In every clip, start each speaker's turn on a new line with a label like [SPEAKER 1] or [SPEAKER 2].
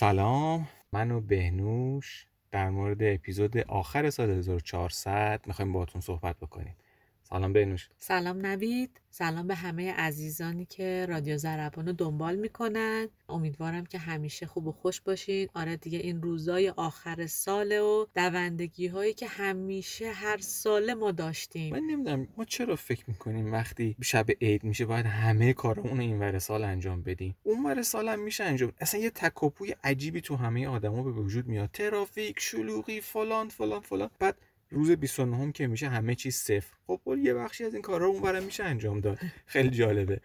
[SPEAKER 1] سلام من و بهنوش در مورد اپیزود آخر سال 1400 می‌خوایم باهاتون صحبت بکنیم. سلام بهنوش
[SPEAKER 2] سلام نوید. سلام به همه عزیزانی که رادیو زربان رو دنبال می‌کنن. امیدوارم که همیشه خوب و خوش باشین. آره دیگه این روزای آخر ساله و دوندگی هایی که همیشه هر ساله ما داشتیم.
[SPEAKER 1] من نمی‌دونم ما چرا فکر می‌کنیم وقتی شب عید میشه باید همه کارمون رو این ور سال انجام بدیم؟ اون ور سال هم میشه انجام. اصلا یه تکاپوی عجیبی تو همه آدما به وجود میاد. ترافیک شلوغی فلان فلان فلان. بعد روز 29 که میشه همه چیز صفر. خب یه بخشی از این کارا اونورم میشه انجام داد. خیلی جالبه.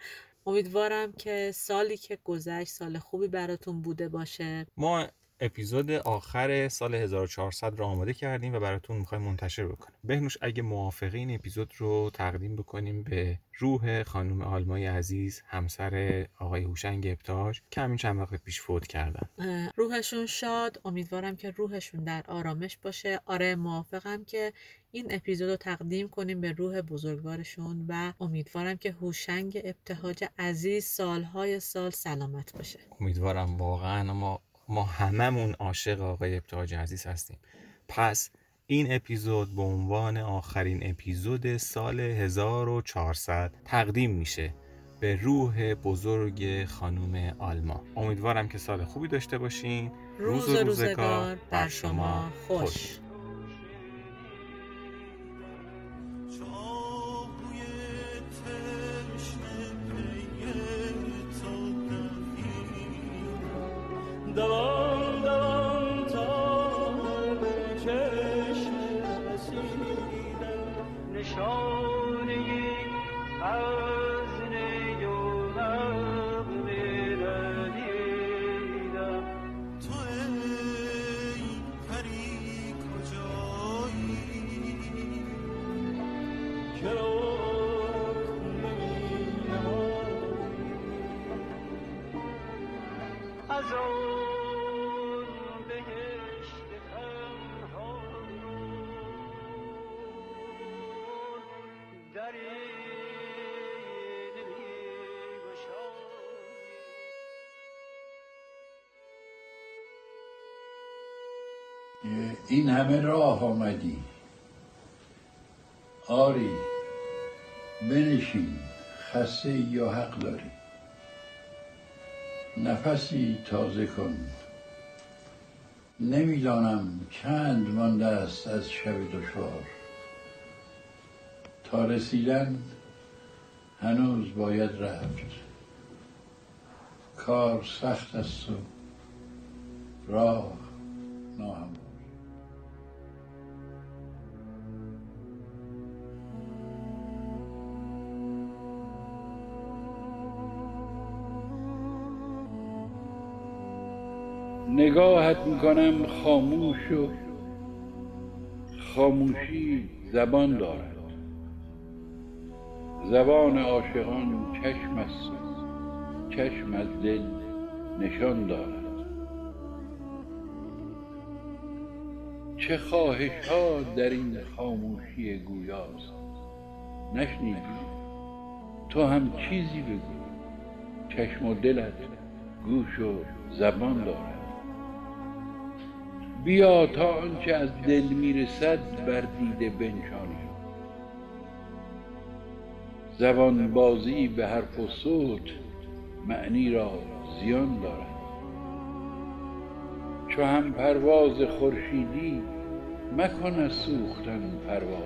[SPEAKER 2] امیدوارم که سالی که گذشت سال خوبی براتون بوده باشه.
[SPEAKER 1] ما اپیزود آخر سال 1400 رو آماده کردیم و براتون می‌خوایم منتشر بکنیم. بهنوش اگه موافقه این اپیزود رو تقدیم بکنیم به روح خانم آلمای عزیز همسر آقای هوشنگ ابتاج که همین چند وقت پیش فوت کردن.
[SPEAKER 2] روحشون شاد. امیدوارم که روحشون در آرامش باشه. آره موافقم که این اپیزود رو تقدیم کنیم به روح بزرگوارشون و امیدوارم که هوشنگ ابتهاج عزیز سالهای سال سلامت باشه.
[SPEAKER 1] امیدوارم واقعا. ما ما هممون عاشق آقای ابتهاج عزیز هستیم. پس این اپیزود به عنوان آخرین اپیزود سال 1400 تقدیم میشه به روح بزرگ خانم آلما. امیدوارم که سال خوبی داشته باشین.
[SPEAKER 2] روز و روزگار بر شما خوش.
[SPEAKER 3] dalga
[SPEAKER 4] این همه راه آمدی. آری بنشین خسته یا حق داری. نفسی تازه کن. نمی‌دانم چند مانده است از شب دشوار. تا رسیدن هنوز باید رفت. کار سخت است و راه ناهموار. نگاهت می‌کنم خاموش و خاموشی زبان دارد. زبان عاشقان چشم است چشم از دل نشان دارد. چه خواهش ها در این خاموشی گویاست؟ نشنیدی؟ تو هم چیزی بگو. چشم و دلت گوش و زبان دارد. بیا تا آنچه از دل می‌رسد بر دیده بنشانیم زبان بازی به حرف و صوت معنی را زیان دارد. چو هم پرواز خورشیدی مکن از سوختن پروا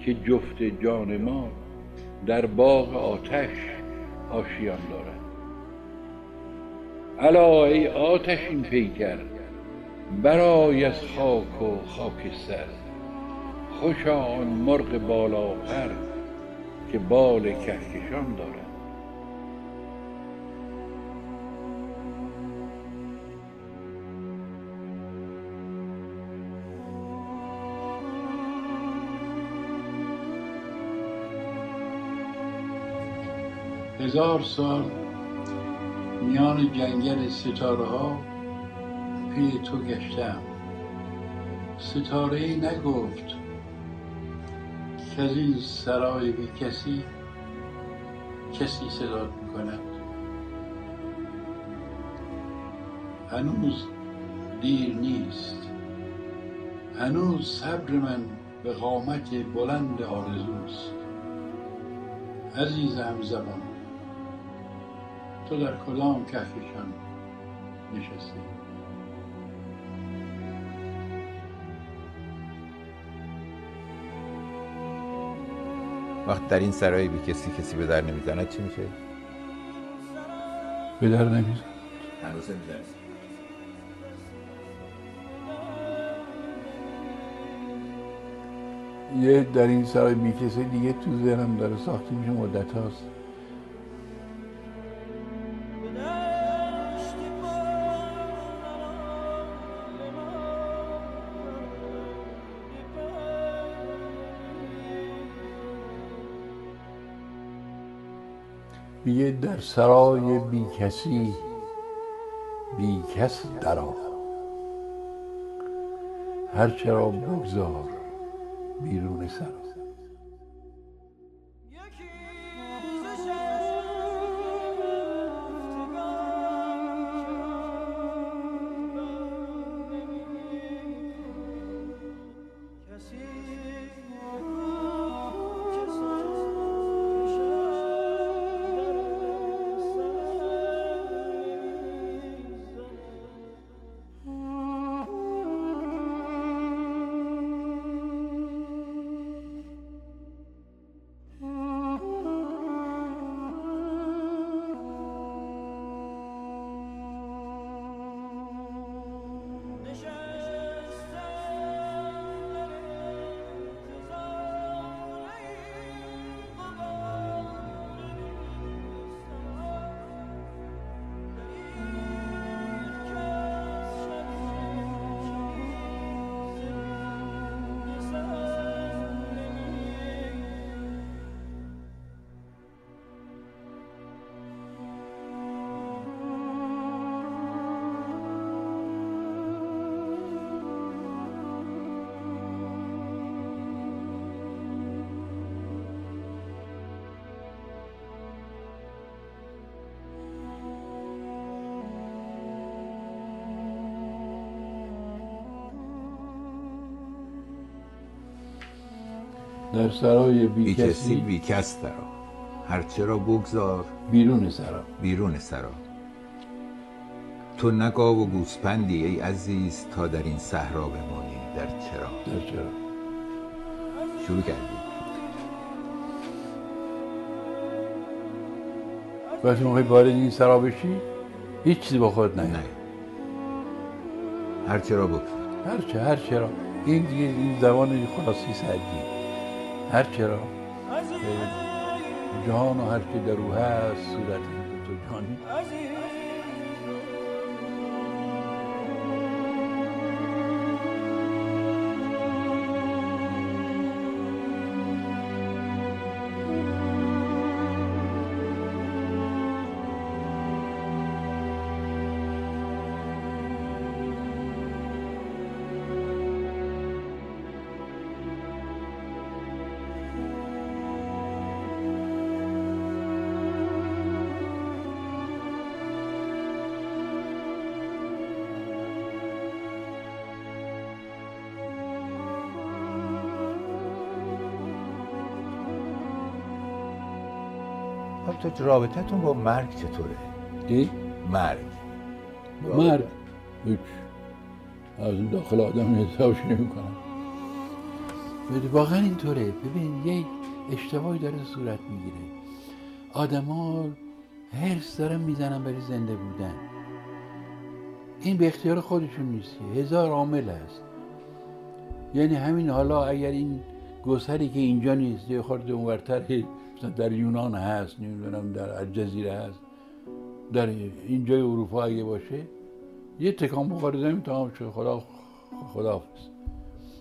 [SPEAKER 4] که جفت جان ما در باغ آتش آشیان دارد. الا ای آتشین پیکر برای از خاک و خاکستر خوشا آن مرغ بالا پر که بال کهکشان دارد. هزار سال میان جنگل ستاره ها پی تو گشتم. ستاره ای نگفت که این سرای بی کسی کسی صدا می کند هنوز دیر نیست. هنوز صبر من به قامت بلند آرزوست. عزیز همزبان تو در کدام کهکشان نشستی؟
[SPEAKER 5] وقت در این سرای بی کسی کسی به در نمی‌زند چی میشه؟
[SPEAKER 4] به در نمیزن
[SPEAKER 5] هنوز
[SPEAKER 4] یه در این سرای بی کسی دیگه تو ذهنم داره ساخته میشه مدت هاست. میگه در سرای بی کسی بی کس درآ هر چرا بگذار بیرون سرا. در سرای بی
[SPEAKER 5] کسی بی کس درا هرچه را بگذار.
[SPEAKER 4] بیرون سرا.
[SPEAKER 5] بیرون سرا. تو نگاو و گوسپندی ای عزیز تا در این صحرا بمانی در چرا.
[SPEAKER 4] در چرا.
[SPEAKER 5] شروع کردی.
[SPEAKER 4] وقتی موقعی وارد این سرا بشی هیچ چیزی با خود نه
[SPEAKER 5] نه. هرچه را بگذار.
[SPEAKER 4] هر چه هر چرا. این دیگه این زبان خلاصی سعدی هر چرا جهان و هر که در او هست صورت تو جهانی.
[SPEAKER 5] تو رابطتون با مرگ چطوره؟
[SPEAKER 4] دی
[SPEAKER 5] مرگ.
[SPEAKER 4] مرد هیچ. از داخل آدم حسابش نمی کنم واقعا اینطوره. ببین یه اشتباهی داره صورت می‌گیره. آدما هرس دارن می‌زنن برای زنده بودن. این به اختیار خودشون نیست. هزار عامل هست. یعنی همین حالا اگر این گسری که اینجا نیست یه خورده اونورتر مثلا در یونان هست نمی‌دونم در الجزیره هست. در اینجای اروپا اگه باشه یه تکان بخوره زمین تمام شد خدا خداحافظ.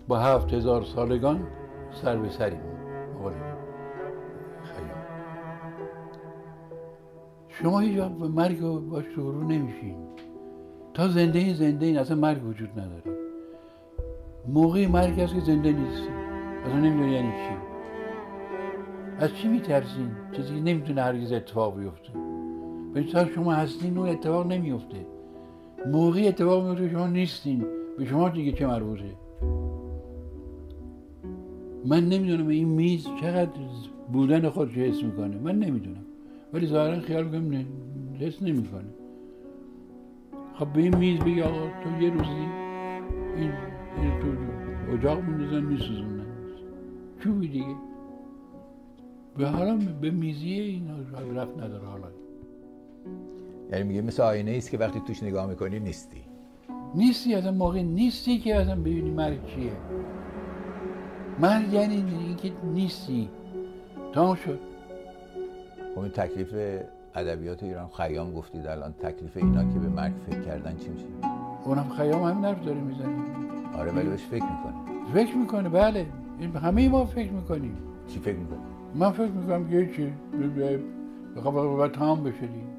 [SPEAKER 4] با هفت هزار سالگان سر به سری مقاله خیال شما هیچ وقت به مرگ باش رو نمیشین. تا زنده این زنده این اصلا مرگ وجود نداره. موقع مرگ هست که زنده نیستی اصلا نمی‌دونی یعنی چی. از چی میترسین؟ چیزی نمی‌تونه هرگز اتفاق بیفته. به تا شما هستین اون اتفاق نمیفته موقعی اتفاق میفته شما نیستین. به شما دیگه چه مربوطه؟ من نمی‌دونم این میز چقدر بودن خودش حس می‌کنه. من نمی‌دونم. ولی ظاهرا خیال کنم حس نمی‌کنه. خب به این میز بگی آقا تو یه روزی این, این تو اجاق میندازن میسوزونن. چوبی دیگه. به حالا به میزیه این رفت نداره حالا.
[SPEAKER 5] یعنی میگه مثل آینه است که وقتی توش نگاه می‌کنی نیستی.
[SPEAKER 4] نیستی از موقع نیستی که اصلا ببینی مرگ چیه. مرگ یعنی اینکه نیستی. تمام شد.
[SPEAKER 5] خب این تکلیف ادبیات ایران خیام گفتید الان تکلیف اینا که به مرگ فکر کردن چی میشه؟
[SPEAKER 4] اونم خیام همین حرف داره می‌زنه.
[SPEAKER 5] آره ولی بهش فکر می‌کنه
[SPEAKER 4] فکر می‌کنه بله. همه ما فکر می‌کنیم.
[SPEAKER 5] چی فکر می‌کنه
[SPEAKER 4] من فکر می‌کنم که چی بخوام باید تمام بشه دیگه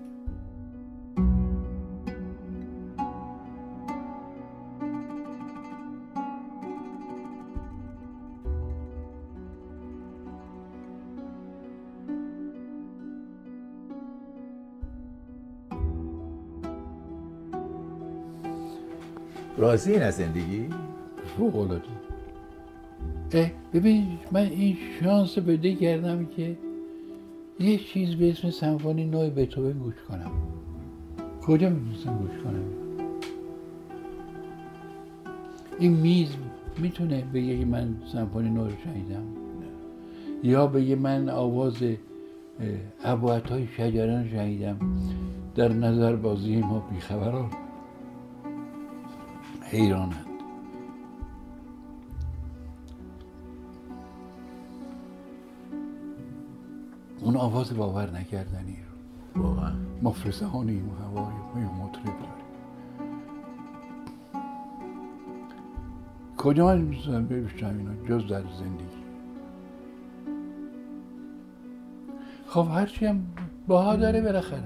[SPEAKER 5] راضی این از زندگی؟
[SPEAKER 4] فوق العاده. ببین من این شانس پیدا کردم که یه چیز به اسم سمفونی نوع بتوون گوش کنم کجا می‌تونستم گوش کنم این میز می‌تونه بگه که من سمفونی نو رو شنیدم یا بگه من آواز عبوت های شجران شنیدم در نظر بازی ما بیخبران حیرانند اون آواز باور نکردنی رو.
[SPEAKER 5] واقعا.
[SPEAKER 4] مفرزهانی و هوای و مطرب داره کجا من می‌تونم ببینم اینا جز در زندگی. خب هرچی هم باها داره بالاخره.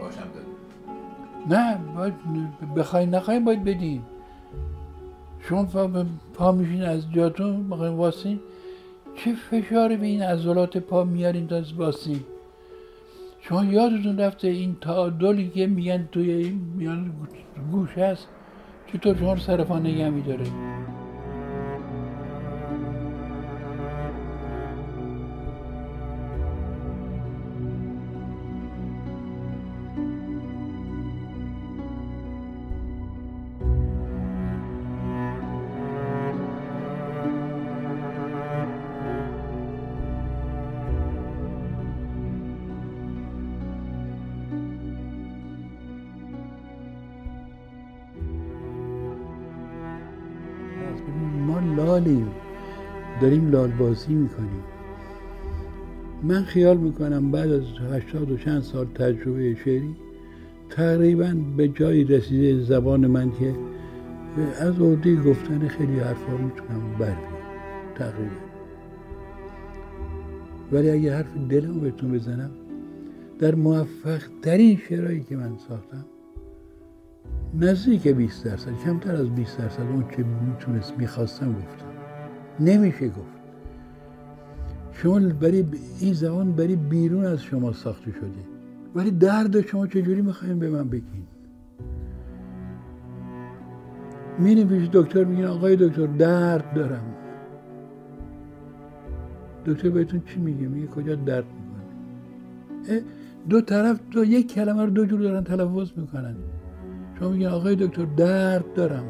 [SPEAKER 5] باشم
[SPEAKER 4] نه باید بخوای نخواهیم باید بدین شما پا, میشین از جاتون بخواین واسین. چه فشاری به این عضلات پا میارین تا واسین شما یادتون رفته این تعادلی که میگن توی این میان گوش هست چطور شما رو سر پا نگه میداره؟ لالیم داریم لال بازی می‌کنیم. من خیال می‌کنم بعد از هشتاد و چند سال تجربه شعری تقریبا به جایی رسیده زبان من که از عهده گفتن خیلی حرفا می‌تونم بر بیام. تقریبا. ولی اگه حرف دلم بهتون بزنم در موفق ترین شعرهایی که من ساختم نزدیک 20 درصد کمتر از 20 درصد اون که می‌تونست می‌خواستم گفتم. نمیشه گفت. شما برای این زبان برای بیرون از شما ساخته شده. ولی درد شما چجوری می‌خواین به من بگین؟ میریم پیش دکتر میگین آقای دکتر درد دارم. دکتر بهتون چی میگه؟ میگه کجا درد می‌کنه؟ دو طرف دو یک کلمه رو دو جور دارن تلفظ می‌کنن. شما میگین آقای دکتر درد دارم.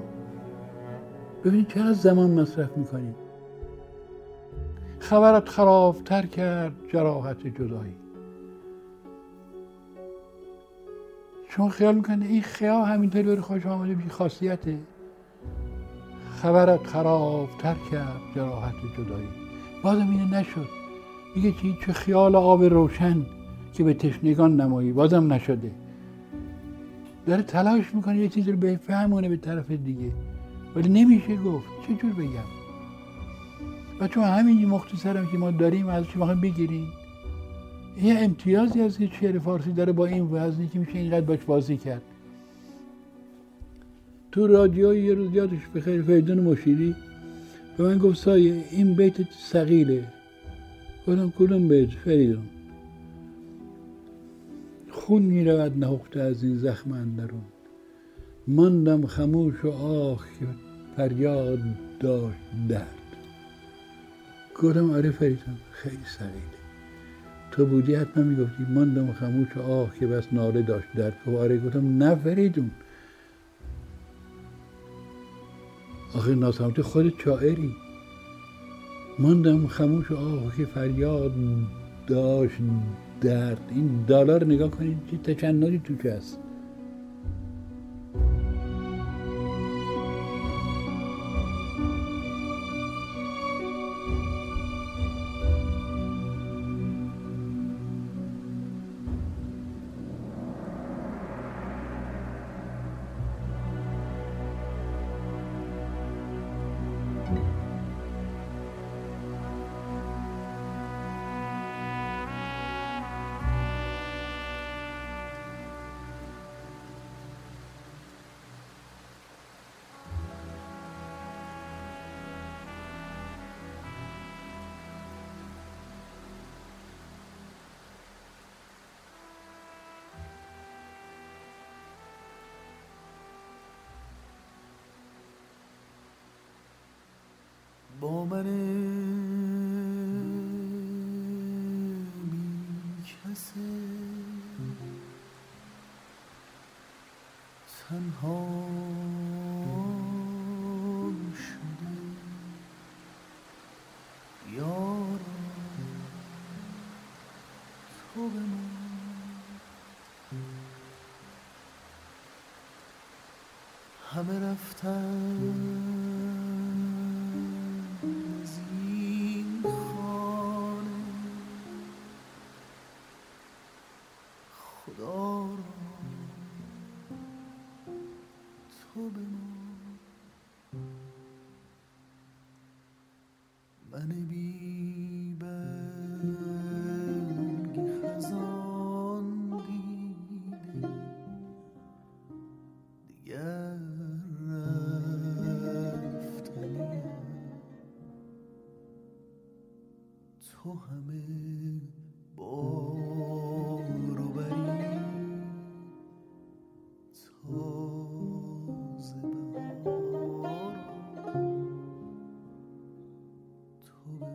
[SPEAKER 4] ببینید چقدر زمان مصرف می‌کنید خبرت خرابتر کرد جراحت جدایی. شما خیال می‌کنید این خیال همینطوری بره خوش آمده بی خاصیته؟ خبرت خرابتر کرد جراحت جدایی. بازم اینه نشد. میگه چی؟ چه خیال آب روشن که به تشنگان نمایی. بازم نشده. داره تلاش می‌کنه یه چیزی رو بفهمونه به طرف دیگه. ولی نمیشه گفت. چجور بگم؟ و چون همین مختصرم که ما داریم ازش می‌خوایم بگیریم. یه امتیازی از که شعر فارسی داره با این وزنی که میشه اینقدر باش بازی کرد. تو رادیو یه روز یادش بخیر فریدون مشیری به من گفت سایه این بیت سقیله گفتم کدوم بیت؟ فریدون. خون می رود نهفته از این زخم اندرون. ماندم خموش و که فریاد داشت درد گفتم آره فریدم خیلی سقیله تو بودی حتما می‌گفتی ماندم خموش آه که بس ناله داشت گفت آره گفتم نه فریدون. آخه ناسمتی خود شاعری ماندم خموش آه که فریاد داشت درد. این دالا رو نگاه کنید چه تشنجی توش هست؟
[SPEAKER 3] با من بی کسه تنها شده یارا تو به من. همه رفتن تو همه بار و بری. تازه بهارا تو به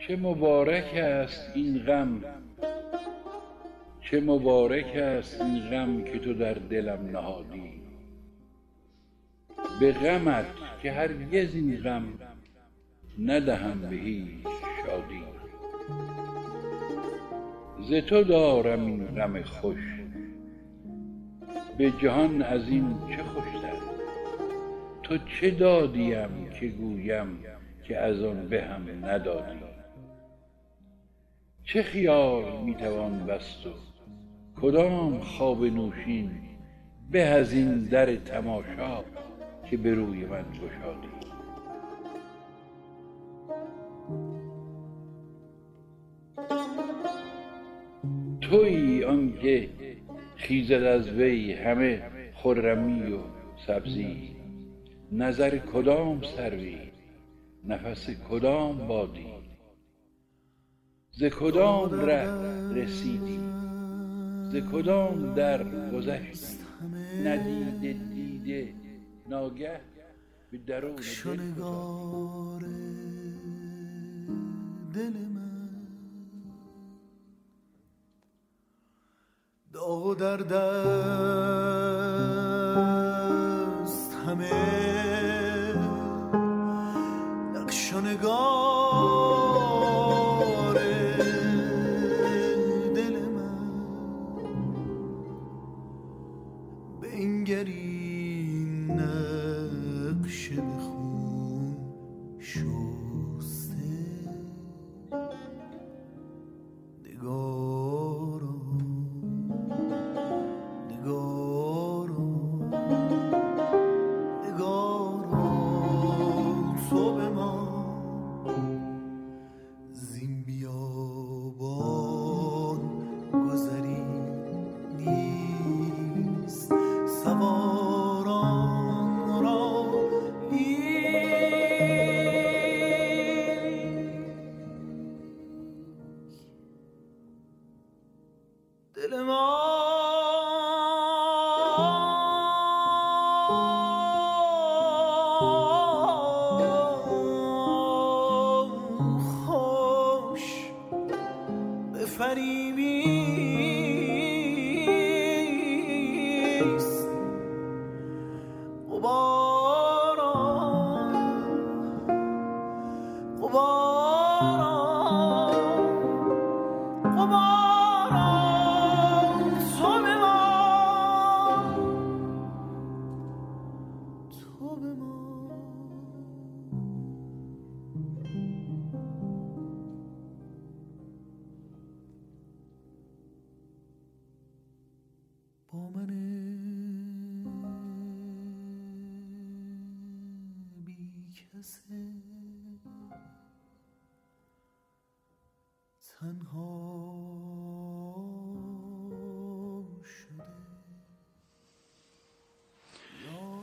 [SPEAKER 4] چه مبارک است این غم. چه مبارک است این غم که تو در دلم نهادی. به غمت که هرگز این غم ندهم به هیچ شادی. ز تو دارم این غم خوش به جهان از این چه خوشتر؟ تو چه دادیم که گویم که از آن به هم ندادی؟ چه خیال می‌توان بست و کدام خواب نوشین به از این در تماشا که به روی من گشادی؟ تویی آنکه خیزد از وی همه خرمی و سبزی نظر کدام سروی نفس کدام بادی؟ ز کدام ره رسیدی؟ ز کدام در گذشتی ندیده دیده ناگه به درون دل
[SPEAKER 3] دل من. داغ و درد است همه نقش نگار بنگرین نقش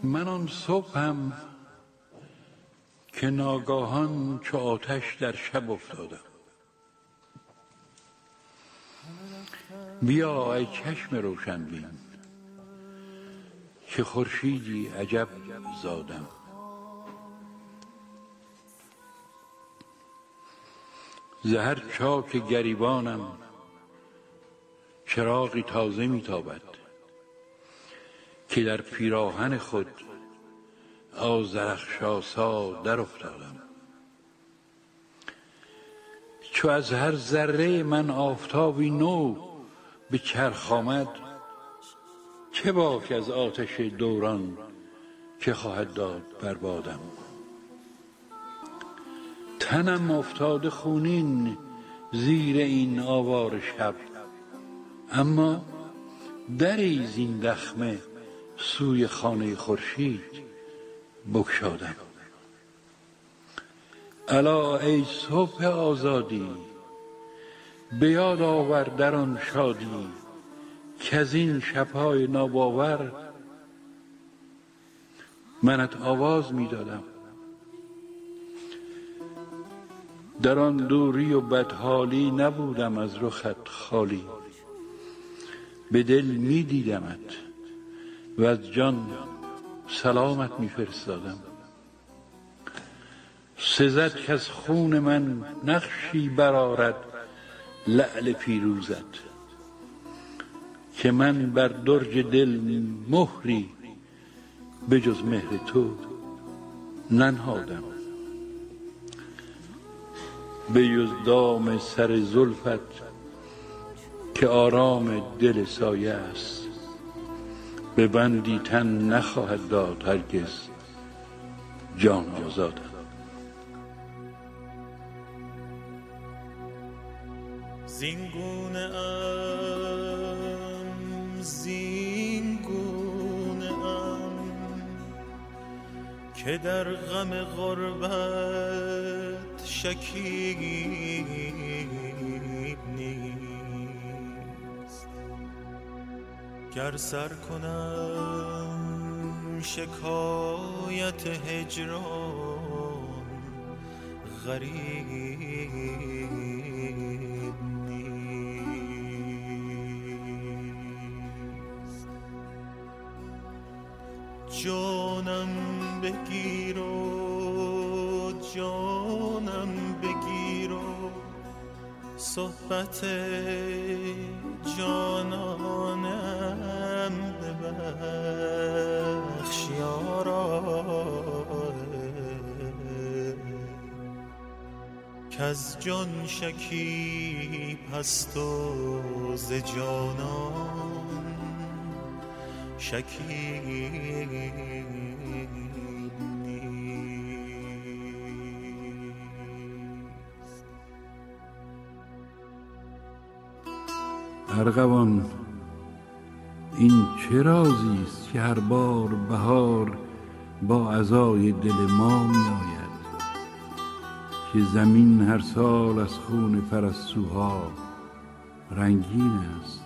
[SPEAKER 6] من
[SPEAKER 4] آن صبحم که ناگاهان چو آتش در شب افتادم. بیا ای چشم روشن بین که خورشیدی عجب زادم. زهر چاک گریبانم. چراغی تازه میتابد که در پیراهن خود آزرخشاسا در افتادم چو از هر ذره من آفتابی نو به چرخ آمد چه باک از آتش دوران که خواهد داد بر بادم؟ تنم افتاده خونین زیر این آوار شب. اما دری زین دخمه سوی خانه خورشید بگشادم. الا ای صبح آزادی به یاد آور در آن شادی که از این شبهای ناباور. منت آواز می‌دادم. در آن دوری و بدحالی نبودم از رخت خالی. به دل می دیدمت و از جان سلامت می فرستادم. سزد که از خون من نقشی برارد لعل پیروزت که من بر درج دل مهری به جز مهر تو ننهادم. به جز دام سر زلفت که آرام دل سایه است. به بندی تن نخواهد داد هرگز جان آزادم
[SPEAKER 6] زینگونه ام زینگونه ام که در غم غربت شکیب نیست. گر سر کنم شکایت هجران غریب نیست. جانم بگیر صحبت جانانم ببخش یارا کز جان شکیب هست و ز جانان شکیب
[SPEAKER 4] ارغوان این چه رازی است که هر بار بهار با عزای دل ما می آید که زمین هر سال از خون پرستوها رنگین است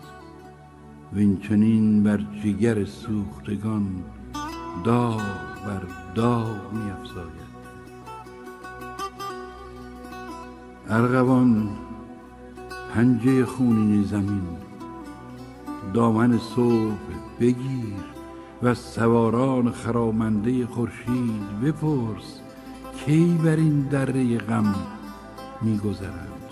[SPEAKER 4] و این چنین بر جگر سوختگان داغ بر داغ می افزاید ارغوان پنجه خونین زمین. دامن صبح بگیر و سواران خرامنده خورشید بپرس کی بر این دره غم میگذرند.